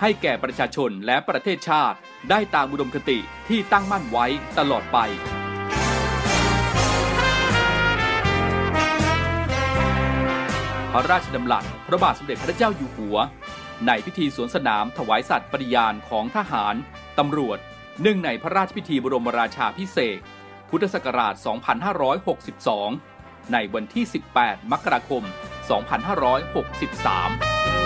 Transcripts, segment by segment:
ให้แก่ประชาชนและประเทศชาติ ได้ตามอุดมคติที่ตั้งมั่นไว้ตลอดไป พระราชดำรัสพระบาทสมเด็จพระเจ้าอยู่หัว ในพิธีสวนสนามถวายสัตย์ปฏิญาณของทหาร ตำรวจเนื่องในพระราชพิธีบรมราชาพิเศษพุทธศักราช 2562 ในวันที่ 18 มกราคม 2563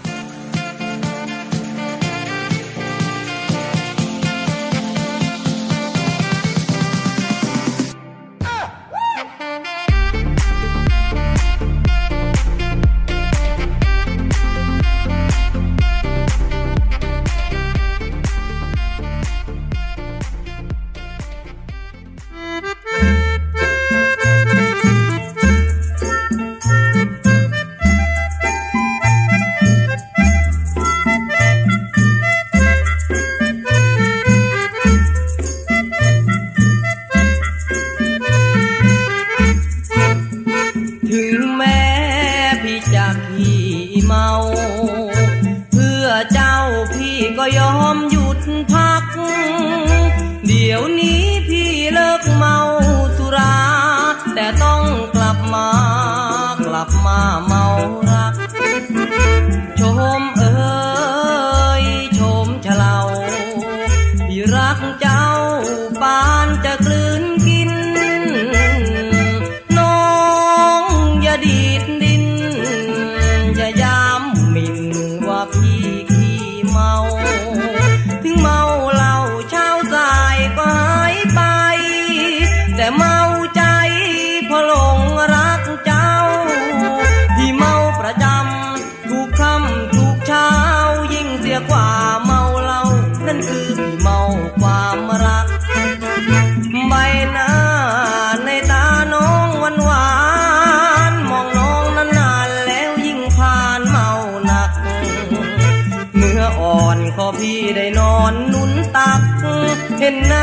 เ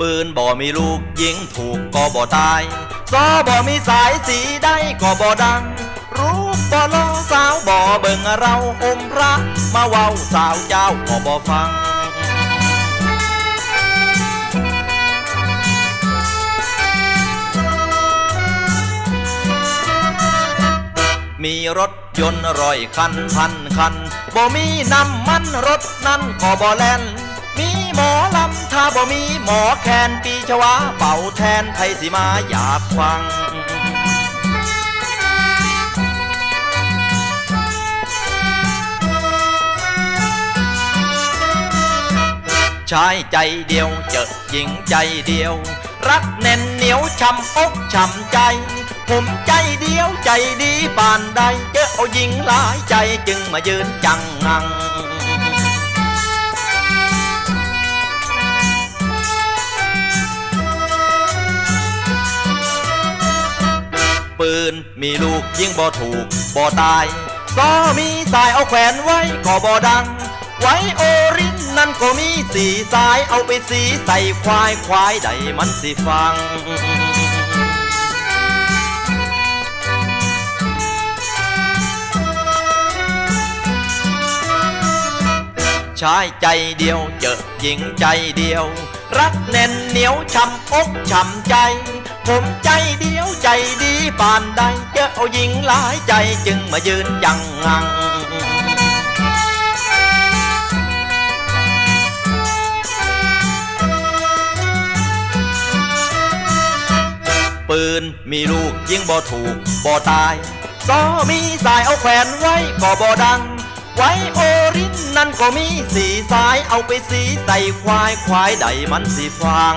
ปืนบ่ มีลูกยิงถูกก็บ่ตายซอบ่ มีสายสีได้ก็บ่ดัง รู้บ่ลอสาวบ่เบิ่งเราอมพระมาเว้าสาวเจ้าก็บ่ฟังมีรถยนต์ร้อยคันพันคันบ่ มีน้ำมันรถนั้นก็บ่แล่น หมอลำถ้าบ่มีหมอแคนปีชวาเป่าแทนไทยสิมาอยากฟัง ชายใจเดียวเจอหญิงใจเดียว รักแน่นเหนียวช้ำอกช้ำใจ ผมใจเดียวใจดีปานใดเจอเอาหญิงหลายใจจึงมายืนจังงัง ปืนมีลูกยิงบ่ถูกบ่ตายซอมีสายเอาแขวนไว้ก็บ่ดัง ไว้โอรินนั่นก็มีสีสายเอาไปสีใส่ควายควายใดมันสิฟังชายใจเดียวเจอหญิงใจเดียว รักแน่นเหนียวช้ำอกช้ำใจ ผมใจเดียวใจดีปานใดเจอเอาหญิงหลายใจจึงมายืนยังงังปืนมีลูกยิงบ่ถูกบ่ตายซอมีสายเอาแขวนไว้ก็บ่ดัง ไว้โอรินนั่นก็มีสีสายเอาไปสีใส่ควายควายใดมันสิฟัง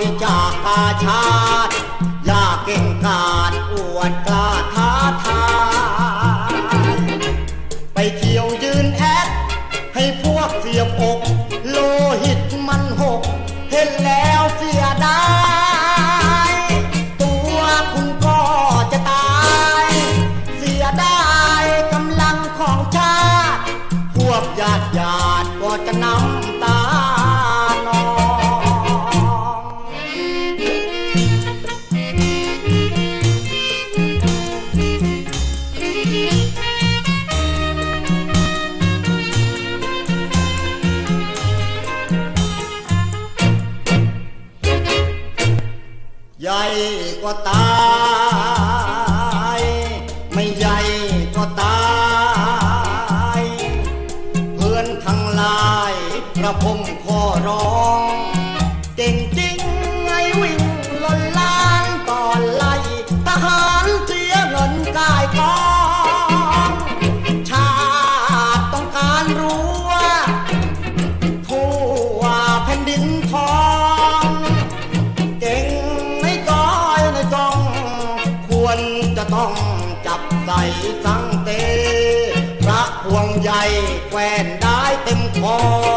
ริจาคกาชาติ ก็ตา เ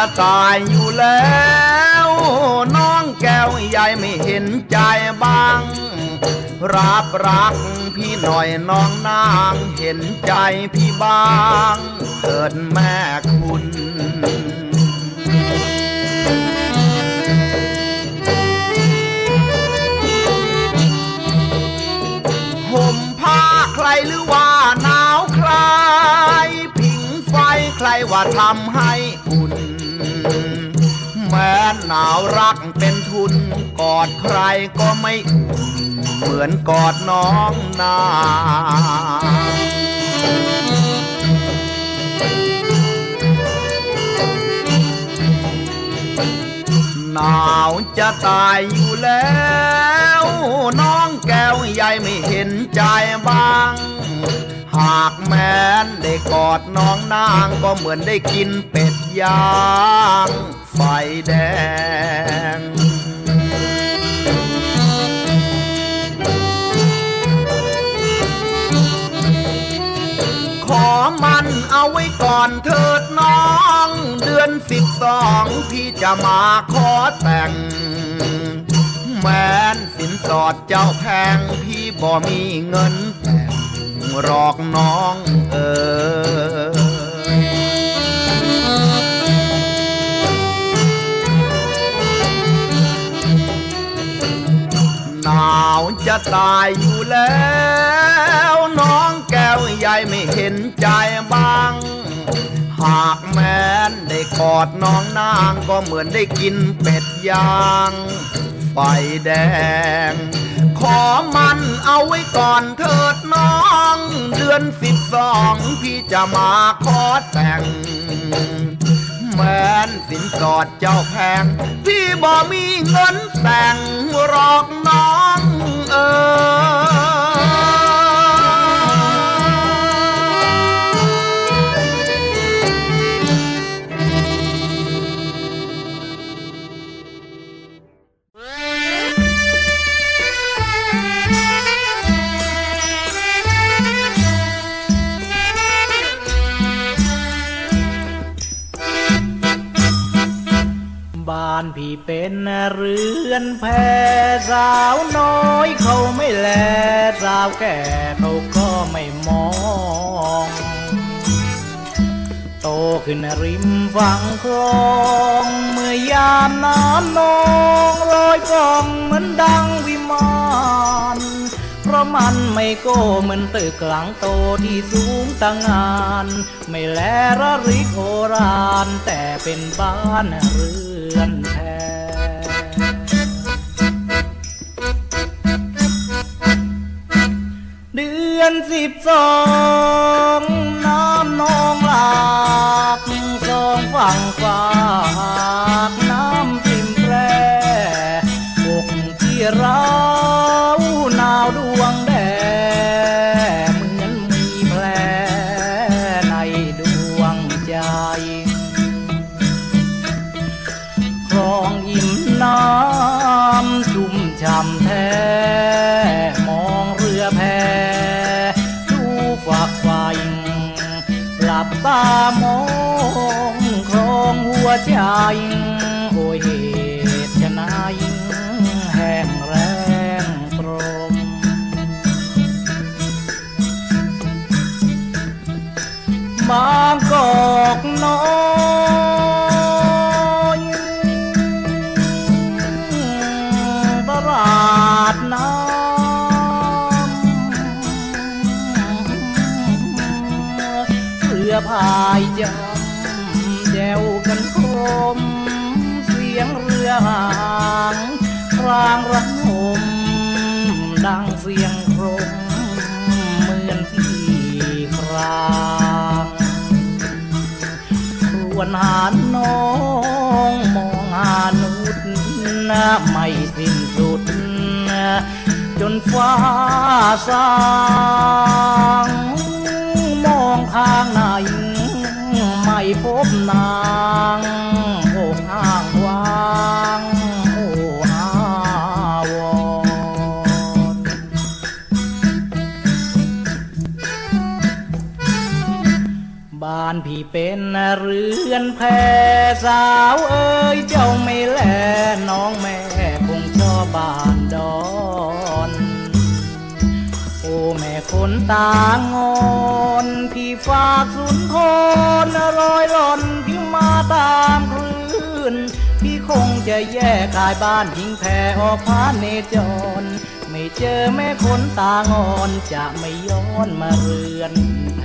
จะตายอยู่แล้ว น้องแก้วใหญ่ไม่เห็นใจบ้าง รับรักพี่หน่อยน้องนางเห็นใจพี่บ้างเกิดแม่คุณห่มผ้าใครหรือว่าหนาวใครผิงไฟใครว่าทำให้ นแม้หนาวรักเป็นทุน กอดใครก็ไม่อุ่นเหมือนกอดน้องนาหนาวจะตายอยู่แล้ว น้องแก้วใหญ่ไม่เห็นใจบ้าง หากแม้นได้กอดน้องนางก็เหมือนได้กินเป็ด ยางไฟแดง ขอมันเอาไว้ก่อนเถิดน้อง เดือนสิบสองพี่จะมาขอแต่ง แม้นสินสอดเจ้าแพงพี่บ่มีเงินแต่งหรอกน้องเออ หาวจะตายอยู่แล้ว น้องแก้วใหญ่ไม่เห็นใจบ้าง หากแม้นได้กอดน้องนางก็เหมือนได้กินเป็ดย่าง ไฟแดง ขอมันเอาไว้ก่อนเถิดน้อง เดือนสิบสองพี่จะมาขอแต่ง แฟนสินสอดเจ้าแพง พี่บ่มีเงินแต่งหรอกน้องเออ พี่เป็นเรือนแพสาวน้อยเขาไม่แลสาวแก่เขาก็ไม่มอง โตขึ้นริมฝั่งคลองเมื่อยามน้ำนองลอยกองเหมือนดังวิมาน เพราะมันไม่โก้เหมือนตึกหลังโตที่สูงตั้งงาน ไม่แลระริกโอรานแต่เป็นบ้านเรือนแพเดือนสิบสองน้ำนองหลากสองฝั่งฝากน้ำทิมแปรอกที่เรา นาวดวงแดงเหมือนมีแผลในดวงใจ คลองอิ่มน้ำชุ่มช่ำแท้ มองเรือแพดูฝักไฟหลับตามองคลองหัวใจ น้อยตลาดน้ำเรือพายจำแจวกันคมเสียงเรือหางครางระ วนหาน้องมองหานุษนะไม่สิ้นสุดจนฟ้าสางมองทางไหนไม่พบนางโอ้ห้างวางานพี่เป็นเรือนแพสาวเอ้ยเจ้าไม่แลน้องแม่คงชอบบานดอนโอ้แม่คนตางอนพี่ฝากสุนทรรอยหล่อนพี่มาตามคลื่นพี่คงจะแยกกายบ้านทิ้งแพออกพาเนจร ไม่เจอแม่คนตางอนจะไม่ย้อนมาเรือนแพ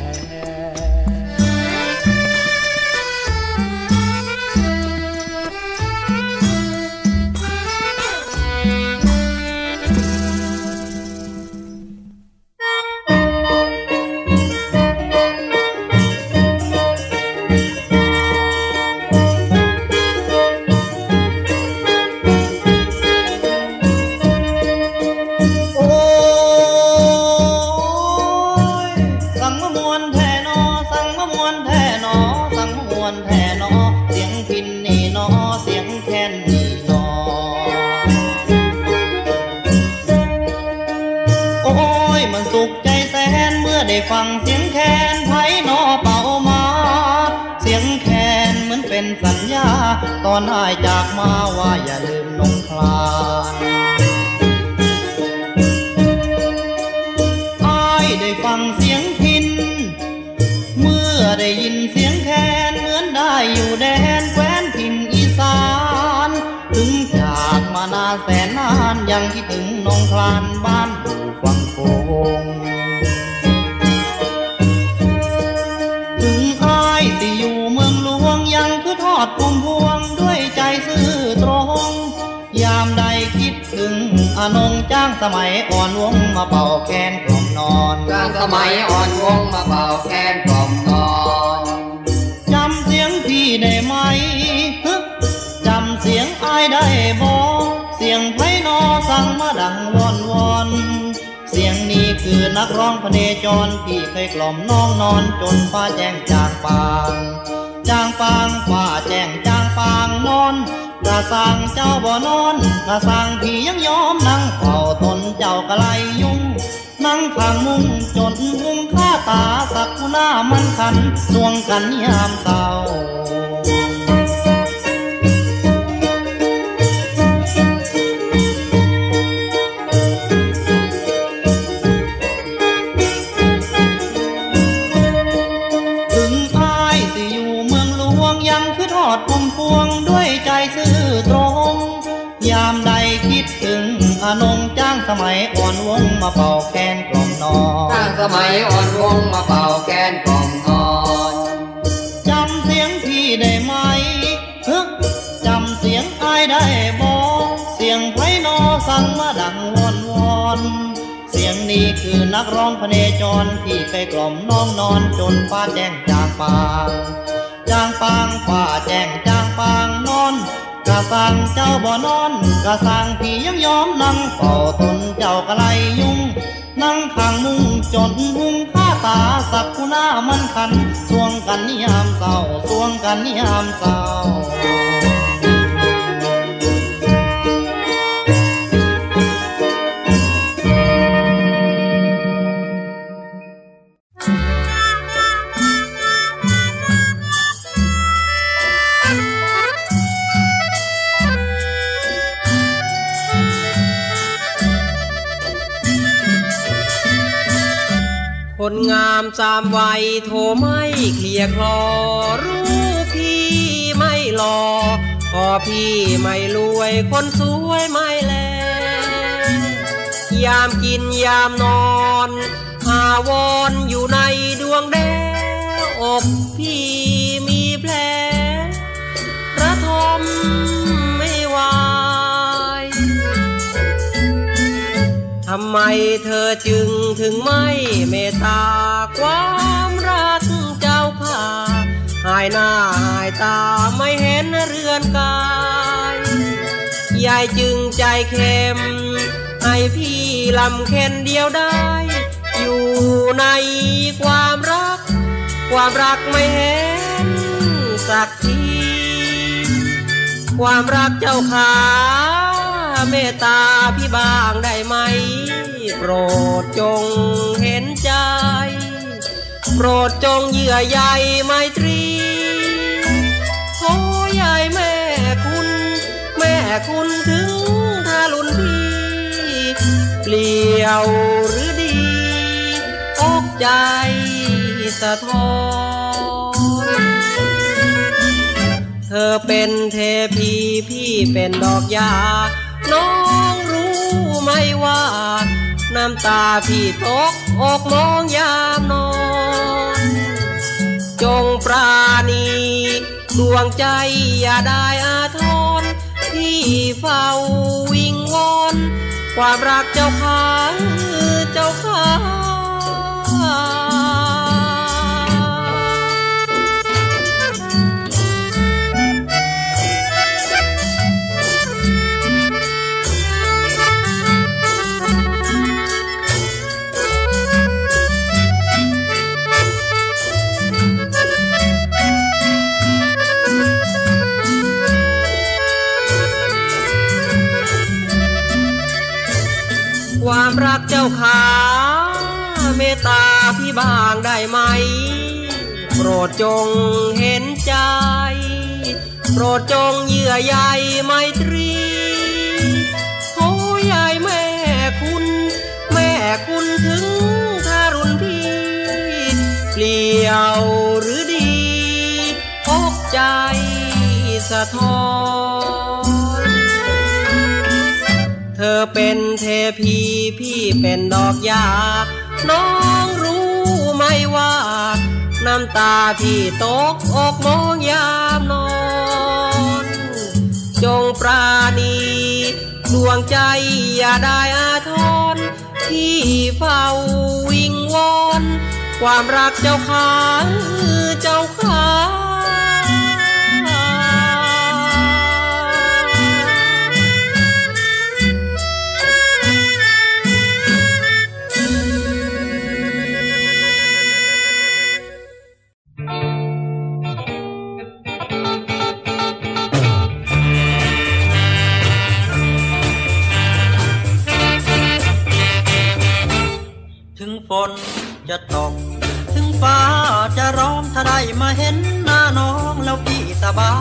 สมัยอ่อนวงมาเป่าแคนกล่อมนอนกลางสมัยอ่อนวงมาเป่าแคนกล่อมนอนจำเสียงพี่ได้ไหมฮึจำเสียงอายได้บ่เสียงไพนอสั่งมาดังวอนวอนเสียงนี้คือนักร้องพเนจรที่เคยกล่อมน้องนอนจนฟ้าแจ้งจางปาง จางปางฟ้าแจ้งจางปางนอน กระสั่งเจ้าบ่นอนกระสั่งพี่ยังยอมนั่งเฝ้าตนเจ้ากะไลยุ่ง นั่งข้างมุงจนมุงข้าตาสักกุหน้ามันขันสวงกันยามเศร้า มัยอ่อนวงมาเป่าแคนกล่อมนอกลางสมัยอ่อนวงมาเป่าแคนกล่อมนอนจำเสียงพี่ได้ไหมฮึจำเสียงอายได้บอเสียงไพนอสั่งมาดังวอนวอนเสียงนี้คือนักร้องพเนจรที่เคยกล่อมน้องนอนจนฟ้าแจ้งจางปางจางปางฟ้าแจ้งจางปางนอน กะสังเจ้าบ่นอนกะสังพี่ยังยอมนั่งเฝ้าตนเจ้ากะไลยุ่ง นั่งข้างมุงจนหุงข้าตาสักกุหน้ามันคันสวงกันนิยามเศร้าสวงกันนิยามเศร้า งามสามวัยโทรไม่เคลียร์คลอ รู้พี่ไม่หลอพอพี่ไม่รวยคนสวยไม่แล ยามกินยามนอนหาวอนอยู่ในดวงแดงอกพี่มีแผลระทมไม่ำไมเธอจึงถึงไม่เมตตาความรักเจ้าค่าหายหน้าหายตาไม่เห็นเรือนกายยายจึงใจเข้มให้พี่ลำเค็นเดียวได้ อยู่ในความรัก ความรักไม่เห็นสักที ความรักเจ้าขาเมตตาพี่บ้างได้ไหม โปรดจงเห็นใจ โปรดจงเยื่อใยไมตรีโอ้ยายแม่คุณ แม่คุณถึงทารุณพี่เปลี่ยวหรือดีอกใจสะท้อนเธอเป็นเทพีพี่เป็นดอกยาน้องรู้ไหมว่า น้ำตาพี่ตกอกมองยามนอน จงปราณีดวงใจอย่าได้อาทรที่เฝ้าวิงวอนความรักเจ้าค้าเจ้าค้า รักเจ้าขาเมตตาพี่บางได้ไหม โปรดจงเห็นใจ โปรดจงเยื่อใยไมตรีโอ้ยายแม่คุณ แม่คุณถึงทารุณพี่เปลี่ยวหรือดีอกใจสะท้อน อเป็นเทพีพี่เป็นดอกยา น้องรู้ไหมว่า น้ำตาพี่ตกอกมองยามนอน จงปราณีดวงใจอย่าได้อาทรที่เฝ้าวิงวอน ความรักเจ้าค้างเจ้าค้างถึง จะตก ถึงฟ้าจะร้องถ้าได้มาเห็นหน้าน้องแล้วพี่สบา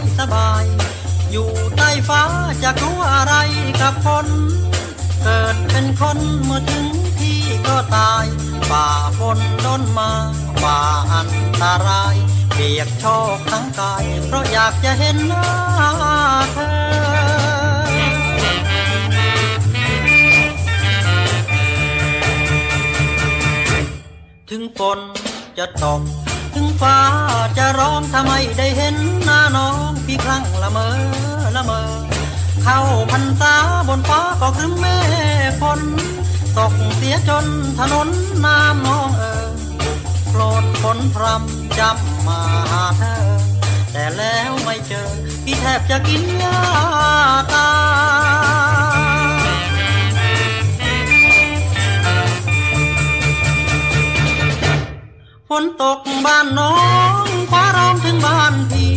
ยสบาย อยู่ใต้ฟ้าจะกลัวอะไรกับฝนเกิดเป็นคนเมื่อถึงที่ก็ตายฝ่าฝนด้นมาฝ่าอันตรายเปียกโชกทั้งกาย เพราะอยากจะเห็นหน้าเธอ ฝนจะตกถึงฟ้าจะร้องทำไมได้เห็นหน้าน้องพี่ครั้งละเมอละเมอ เข้าพรรษาบนฟ้าก็ครึ้มเมฆฝนตกเสียจนถนนน้ำน้องเออโคลนฝนพรำจำมาหาเธอ แต่แล้วไม่เจอพี่แทบจะกินยาตาย ฝนตกบ้านน้องฟ้าร้องถึงบ้านพี่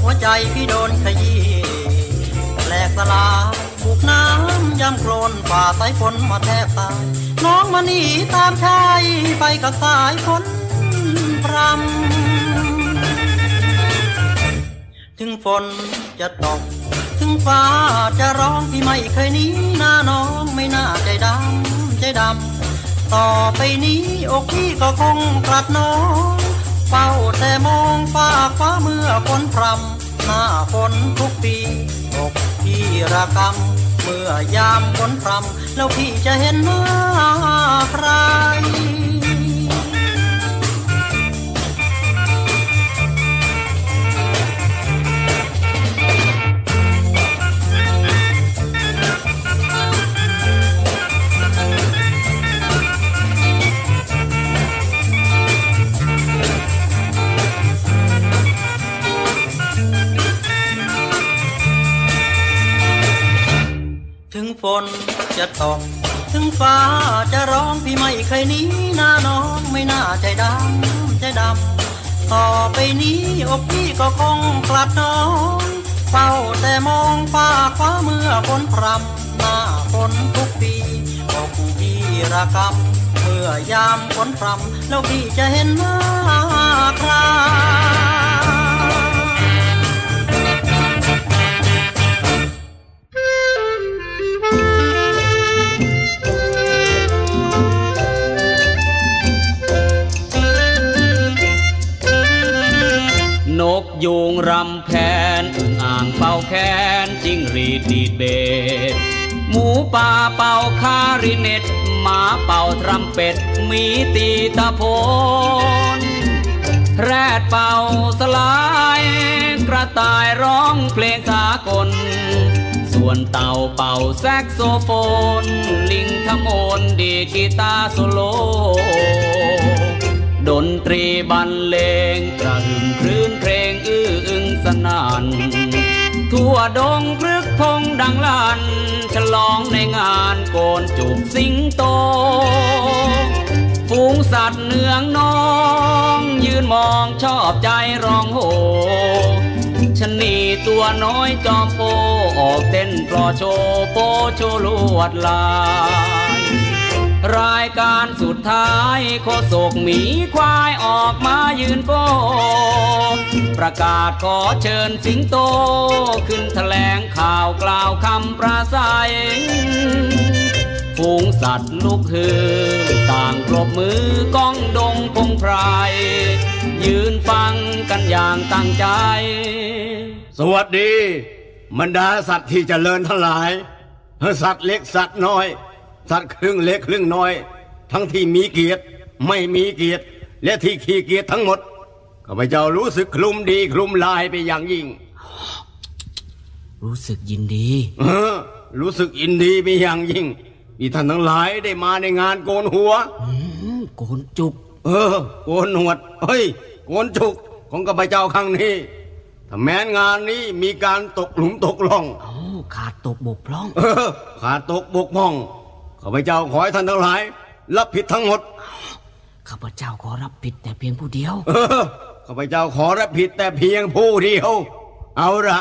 หัวใจพี่โดนขยี้แหลกสลายบุกน้ำย่ำโคลนฝ่าสายฝนมาแทบตาย น้องมาหนีตามชายไปกับสายฝนพรำถึงฝนจะตก ถึงฟ้าจะร้องพี่ไม่เคยหนีหน้าน้องไม่น่าใจดำใจดำ ต่อไปนี้อกพี่ก็คงกลัดน้องเฝ้าแต่มองฟ้าฟ้าเมื่อฝนพรำหน้าฝนทุกปีอกพี่ระกำเมื่อยามฝนพรำแล้วพี่จะเห็นหน้าใคร ถึงฝนจะตก ถึงฟ้าจะร้องพี่ไม่เคยหนีหน้าน้องไม่น่าใจดำใจดำต่อไปนี้อกพี่ก็คงกลัดน้องเฝ้าแต่มองฟ้าคว้าเมื่อฝนพรำหน้าฝนทุกปีบอกพี่ระกำเมื่อมื่อยามฝนพรำแล้วพี่จะเห็นหน้าใคร ยูงรำแคนอึ่งอ่างเป่าแคนจิ้งรีดดีดเบดหมูป่าเป่าคาริเนตหมาเป่าทรัมเป็ดมีตีตะโพนแรดเป่าสลายกระต่ายร้องเพลงสากล ส่วนเต่าเป่าแซกโซโฟน ลิงทำโอนดีกีตาร์โซโล ดนตรีบรรเลงกระหึ่มคลื่นเพลงอื้ออึงสนานทั่วดงพฤกพงดังลันฉลองในงานโกนจุกสิงโต ฝูงสัตว์เนืองน้อง ยืนมองชอบใจร้องโหชะนีตัวน้อยจอมโปออกเต้นปลอโชว์โปโชลวดลาย รายการสุดท้ายโคศกหมีควายออกมายืนโก ประกาศขอเชิญสิงโต ขึ้นแถลงข่าวกล่าวคำประสัยฝูงสัตว์ลูกฮือ ต่างปรบมือก้องดงพงไพรยืนฟังกันอย่างตั้งใจ สวัสดีบรรดาสัตว์ที่เจริญทั้งหลายสัตว์เล็กสัตว์น้อย สัตว์ครึ่งเล็กครึ่งน้อย ทั้งที่มีเกียรติไม่มีเกียรติ และที่ขี้เกียรติทั้งหมดข้าพเจ้ารู้สึกคลุมดีคลุมลายไปอย่างยิ่ง รู้สึกยินดี เออ รู้สึกยินดีไปอย่างยิ่งที่ท่านทั้งหลายได้มาในงานโกนหัวโกนจุก เออ โกนหนวดเฮ้ย โกนจุกของข้าพเจ้าครั้งนี้ถ้าแม้นงานนี้มีการตกหลุมตกล่องโอ้ขาดตกบกพร่อง เออ ขาดตกบกพร่อง ข้าพเจ้าขอให้ท่านทั้งหลาย รับผิดทั้งหมด ข้าพเจ้าขอรับผิดแต่เพียงผู้เดียว เออข้าพเจ้าขอรับผิดแต่เพียงผู้เดียว เอาละ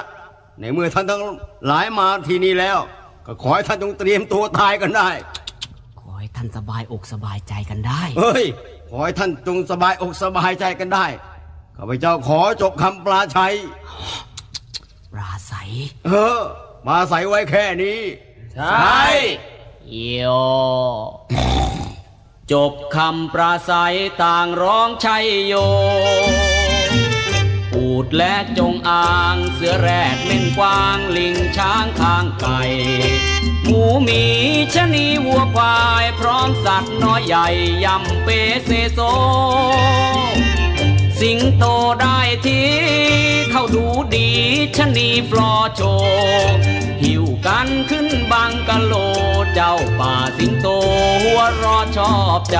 ในเมื่อท่านทั้งหลายมาที่นี่แล้ว ก็ขอให้ท่านจงเตรียมตัวตายกันได้ ขอให้ท่านสบายอกสบายใจกันได้ เฮ้ย ขอให้ท่านจงสบายอกสบายใจกันได้ ข้าพเจ้าขอจบคำปลาชัย ปราศัย เออ มาใส่ไว้แค่นี้ ใช่ โยจบคำปราศัยต่างร้องชัยโย อูดและจงอางเสือแรดเล่นกวางลิงช้างข้างไก่ หมูหมีชะนีวัวควาย พร้อมสัตว์น้อยใหญ่ยำเปเซโซ สิงโตได้ที่เข้าดูดีชะนีฟลอโชว์หิวกันขึ้นบังกะโลเจ้าป่าสิงโตหัวรอชอบใจ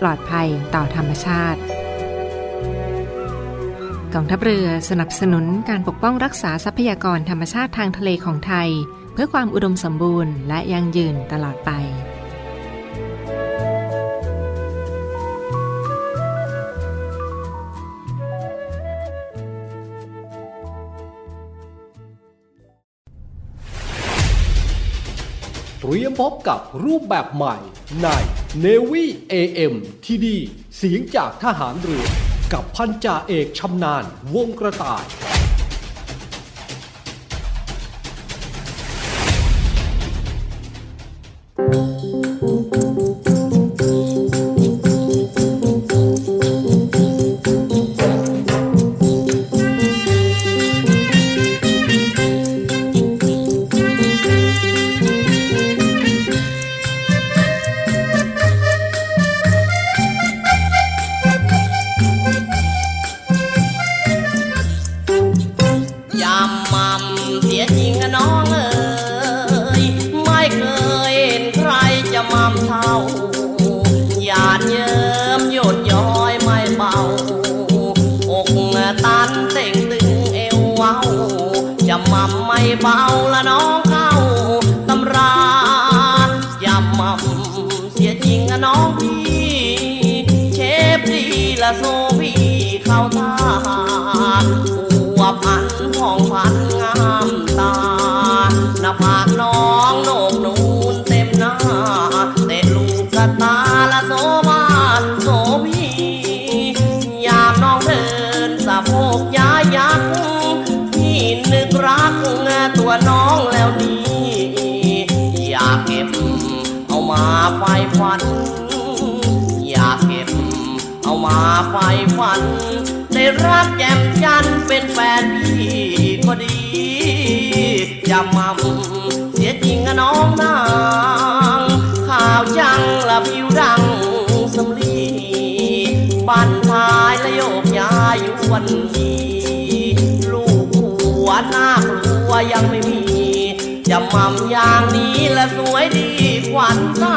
ปลอดภัยต่อธรรมชาติกองทัพเรือสนับสนุนการปกป้องรักษาทรัพยากรธรรมชาติทางทะเลของไทย เพื่อความอุดมสมบูรณ์และยั่งยืนตลอดไปเตรียมพบกับรูปแบบใหม่ใน n นวี่เอ็มทีดีเสียงจากทหารเรือ กับพันจ่าเอกชำนาญวงกระต่าย ไฟฟัน อยากเก็บ เอามาไฟฟันได้รักแจ่มจันเป็นแฟนพี่พอดีจะมั่มเสียจริงอะน้องนางข่าวจังละผิวดังสำลีบันทายและโยกย้ายอยู่วันดีลูกหัวหน้ากลัวยังไม่มี จะมั่มอย่างนี้และสวยดีขวัญตา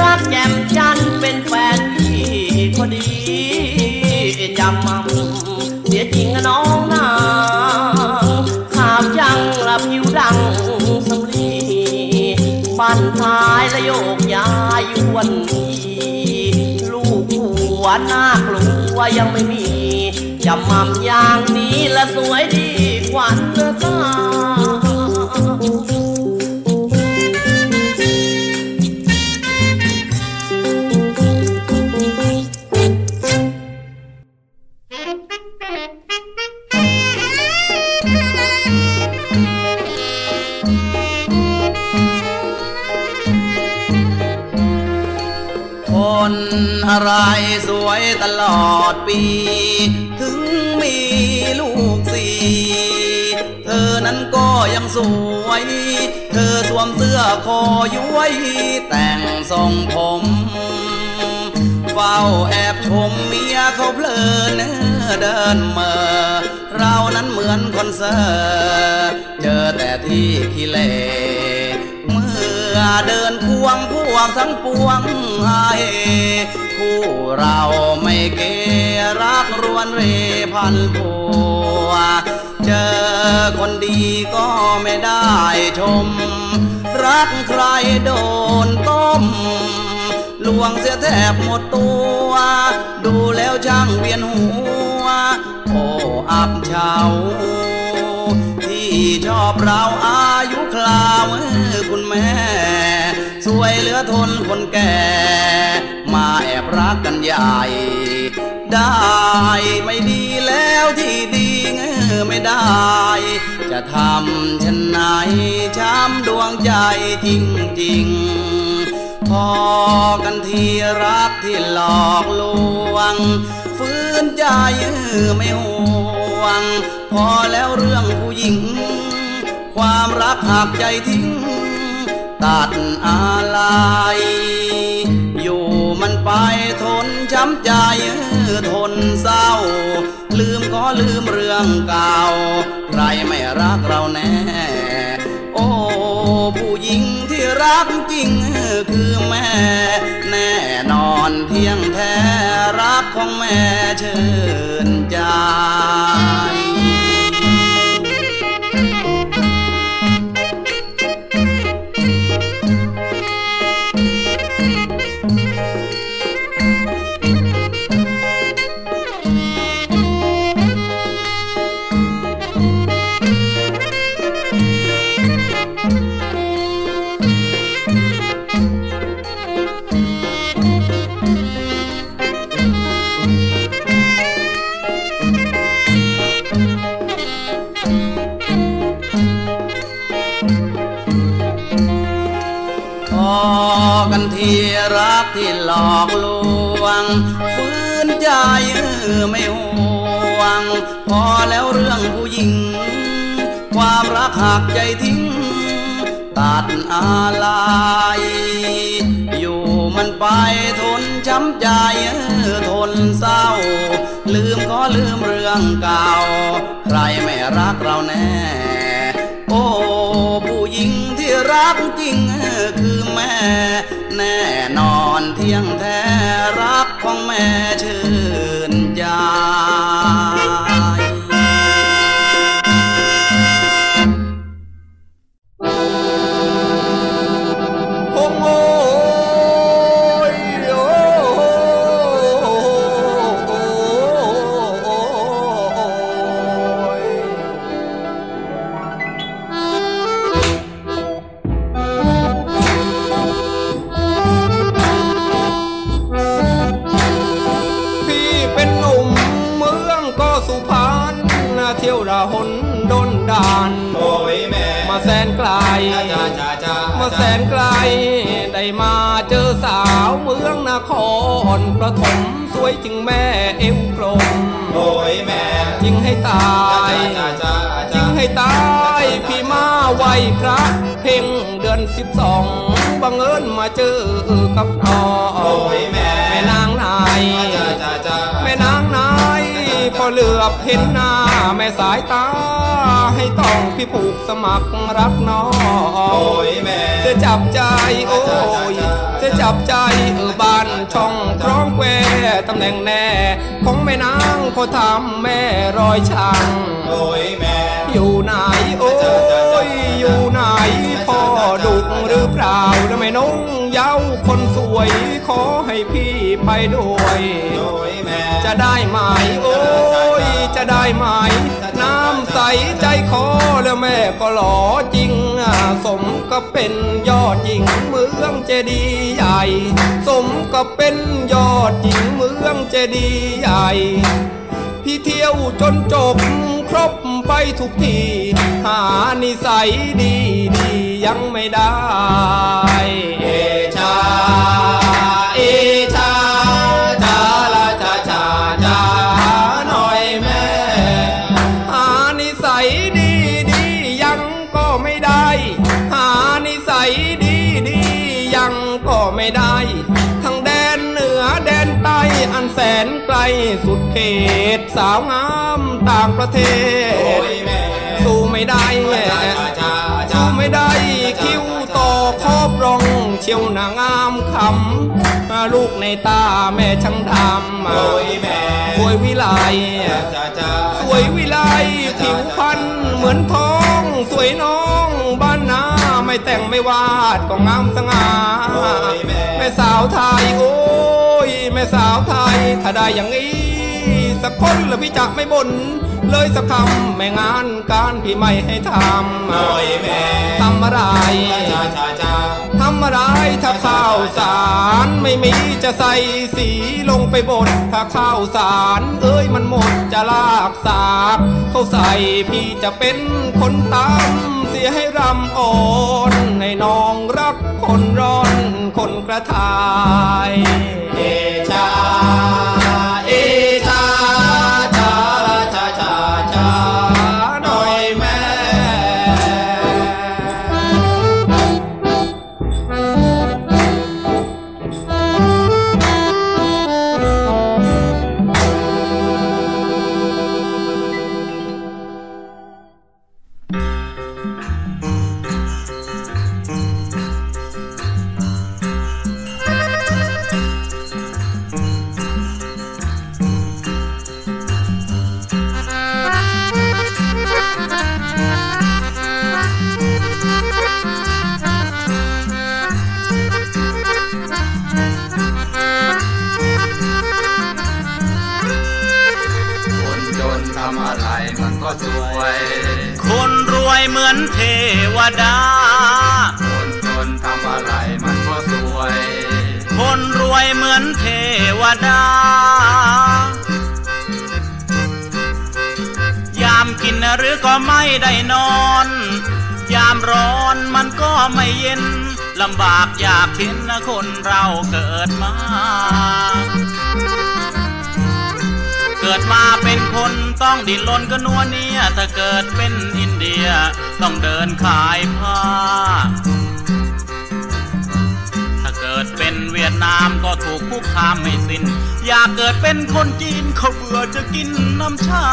รักแจ่มจันเป็นแฟนพี่พอดีจำมั่มเสียจริงนะน้องนางขาวจังละผิวดังสำลีบ้นท้ายและโยกย้ายวนนีลูกหัวหน้ากลัวยังไม่มีจำมั่มอย่างนี้ละสวยดีกว่าเนื้อตา มเสื้อคอย้ยแต่งทรงผม เฝ้าแอบชมเมียเขาเพลินเดินเมอเรานั้นเหมือนคนเซอร์เจอแต่ที่ขี้เลเมื่อเดินควงพวกทั้งปวงหายคู่เราไม่เกรักรวนเรพันผัวเจอคนดีก็ไม่ได้ชม รักใครโดนต้มลวงเสียแทบหมดตัว ดูแล้วช่างเวียนหัว โอ้อับเฉาที่ชอบเราอายุคราวคุณแม่ สวยเหลือทนคนแก่ มาแอบรักกันใหญ่ ได้ไม่ดีแล้วที่ดีเงอไม่ได้ จะทำฉันไหนช้ำดวงใจจริงๆพอกันที่รักที่หลอกลวง ฟื้นใจไม่ห่วง พอแล้วเรื่องผู้หญิง ความรักหักใจทิ้ง ตัดอะไรอยู่มันไปทนช้ำใจทนเศร้า ลืมก็ลืมเรื่องเก่า เราแน่ โอ้ผู้หญิงที่รักจริงคือแม่ แน่นอนเที่ยงแท้รักของแม่เชิญใจ กที่หลอกลวงฟื้นใจไม่ห่วง พอแล้วเรื่องผู้หญิง ความรักหักใจทิ้ง ตัดอะไรอยู่มันไปทนช้ำใจทนเศร้า ลืมก็ลืมเรื่องเก่า ใครไม่รักเราแน่ โอ้ผู้หญิงที่รักจริงคือแม่ แน่นอนเที่ยงแท้รักของแม่ชื่นใจ รประถมสวยจึงแม่เอวกลมโอ้ยแม่จึงให้ตายจึงให้ตายพี่มาไหวพระ เพ่งเดือนสิบสองบังเอิญมาเจอกับน้องโอ้ยแม่ เหลือบเห็นหน้าแม่สายตา ให้ต้องพี่ผูกสมัครรักน้องโอ้ยแม่จะจับใจโอ้ยจะจับใจเออบ้านช่องคล้องแควตำแหน่งแน่ของแม่นางเขาทำแม่รอยช่างโอ้ยแม่อยู่ไหนโอ้ยอยู่ไหนพ่อดุหรือเปล่าแล้วแม่น้องเย้าคนสวย ขอให้พี่ไปด้วยโอ้ยแม่ จะได้ไหมโอ้ยจะได้ไหมน้ำใสใจคอแล้วแม่ก็หล่อจริง สมก็เป็นยอดหญิงเมืองเจดีย์ใหญ่ สมก็เป็นยอดหญิงเมืองเจดีย์ใหญ่พี่เที่ยวจนจบครบไปทุกที หานิสัยดีดียังไม่ได้เอชา สุดเขตสาวงามต่างประเทศ สู้ไม่ได้สู้ไม่ได้คิ้วต่อคอบรองเชียวนางามคำลูกในตาแม่ช่างทำโอ้ยแม่สวยวิไลจาจาสวยวิไลผิวพรรณเหมือนทอง สวยน้องบ้านนาไม่แต่งไม่วาดก็งามสง่าแม่สาวไทยโอ้ยแม่สาวไทย ถ้าได้อย่างนี้ สักคนละพี่จะไม่บ่นเลยสักคำแม่งานการพี่ไม่ให้ทำโอ้ยแม่ทำอะไรจาจาจาทำอะไรถ้าข้าวสารไม่มีจะใส่สีลงไปบดถ้าข้าวสารเอ้ยมันหมดจะลากสากเขาใส่พี่จะเป็นคนตามเสียให้รำอ่อนให้น้องรักคนร้อน คนกระทายเดชาำอะไรมันก็สวย คนรวยเหมือนเทวดา คนจนทำอะไรมันก็สวย คนรวยเหมือนเทวดา ยามกินหรือก็ไม่ได้นอน ยามร้อนมันก็ไม่เย็นลำบากอยากเห็นนะคนเราเกิดมา เกิดมาเป็นคนต้องดิ้นรนก็นัวเนี่ยถ้าเกิดเป็นอินเดียต้องเดินขายผ้า ถ้าเกิดเป็นเวียดนามก็ถูกคุกคามไม่สิน้น อยากเกิดเป็นคนจีนเขาเบื่อจะกินน้ำชา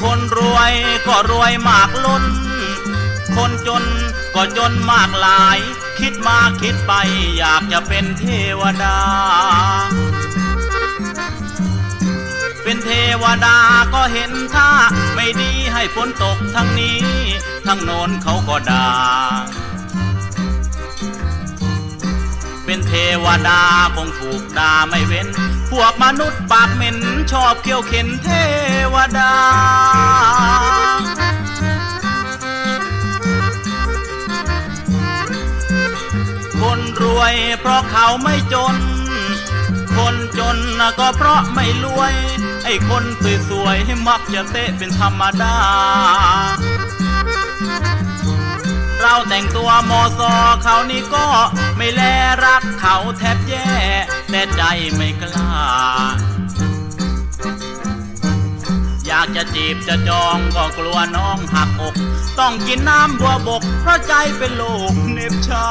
คนรวยก็รวยมากล้น คนจนก็จนมากหลาย คิดมาคิดไปอยากจะเป็นเทวดา เป็นเทวดาก็เห็นท่าไม่ดีให้ฝนตกทั้งนี้ ทั้งโน้นเขาก็ด่า เป็นเทวดาคงถูกด่าไม่เว้น พวกมนุษย์ปากเหม็นชอบเคี่ยวเข็นเทวดา วย เพราะเขาไม่จน คนจนก็เพราะไม่รวย ไอ้คนสวยๆมักจะเตะเป็นธรรมดา เราแต่งตัวมอซอเขานี่ก็ไม่แลรักเขาแทบแย่ แต่ใจไม่กล้า อยากจะจีบจะจองก็กลัวน้องหักอก ต้องกินน้ำบัวบก เพราะใจเป็นโลกเน็บชา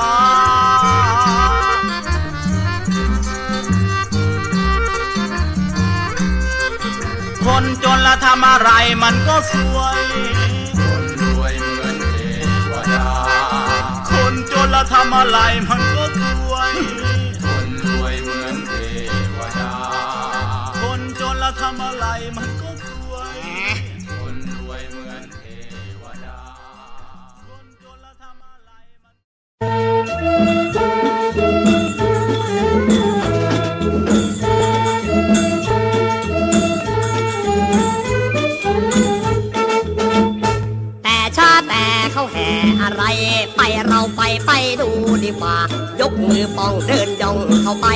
คนจนละทำอะไรมันก็สวย คนรวยเหมือนเทวดา คนจนละทำอะไรมันก็ แต่ เขาแห่อะไร ไปเราไปไปดูดีกว่า ยกมือป้องเดินย่องเข้าไป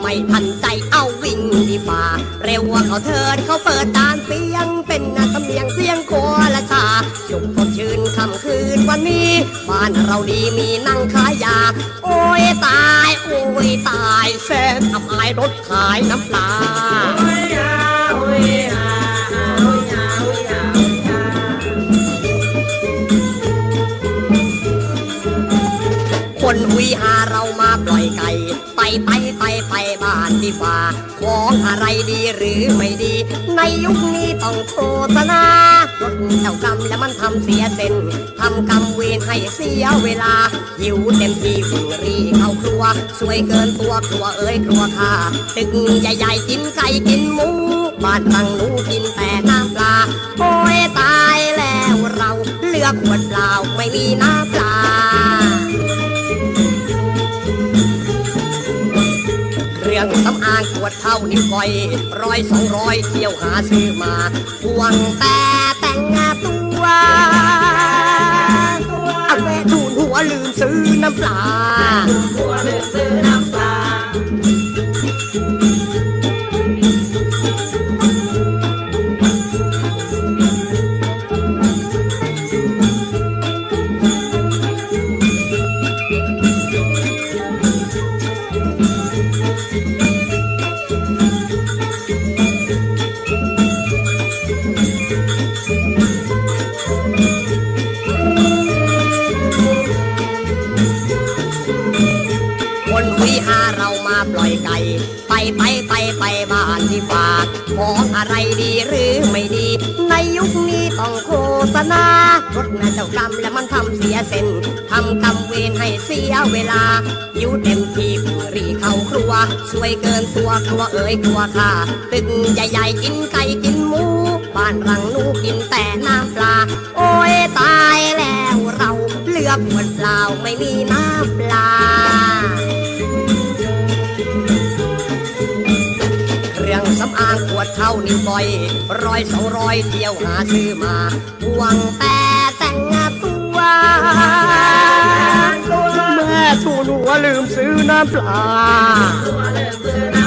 ไม่ทันใจเอาวิ่งดีกว่า เร็วว่าเขาเถิดเขาเปิดตานเปียง เป็นนาสำเนียงเสียงโคละชาสุขสดชื่นค่ำคืนวันนี้ บ้านเราดีมีนั่งขายยา โอ้ยตาย โอ้ยตายแสนอับอายรถขายน้ำปลา นหุยหาเรามาปล่อยไก่ ไปไปไปไปบ้านดีกว่า ของอะไรดีหรือไม่ดี ในยุคนี้ต้องโฆษณารถเจ้ากรรมและมันทำเสียเส้นทำกรรมเวรให้เสียเวลา หิวเต็มที่วิ่งรีเข้าครัว สวยเกินตัวครัวเอ้ยครัวข้าตึกใหญ่ๆกินไก่กินหมูบ้านรังหนูกินแต่น้ำปลาโอ้ยตายแล้วเรา เลือกขวดเปล่าไม่มีน้ำ ดเท่านิ้วก้อยร้อยสองร้อยเที่ยวหาซื้อมาพวงแต่แต่งตัวเอาแม่ทูนหัวลืมซื้อน้ำปลาหัวลืมซื้อน้ำปลา น่ะเจ้ากรรมและมันทำเสียเส้นทำกรรมเวรให้เสียเวลาหิวเต็มที่พึ่งรีเข้าครัวสวยเกินตัวครัวเอ๋ยครัวข้าตึกใหญ่ๆกินไก่กินหมู บ้านรังนูกินแต่น้ำปลา โอ้ยตายแล้วเราเหลือขวดเปล่าไม่มีน้ำปลาเรื่องสำอางขวดเท่านิ้วก้อย ร้อยสองร้อยเที่ยวหาซื้อมาหวังแต่ ลืมซื้อน้ำปลา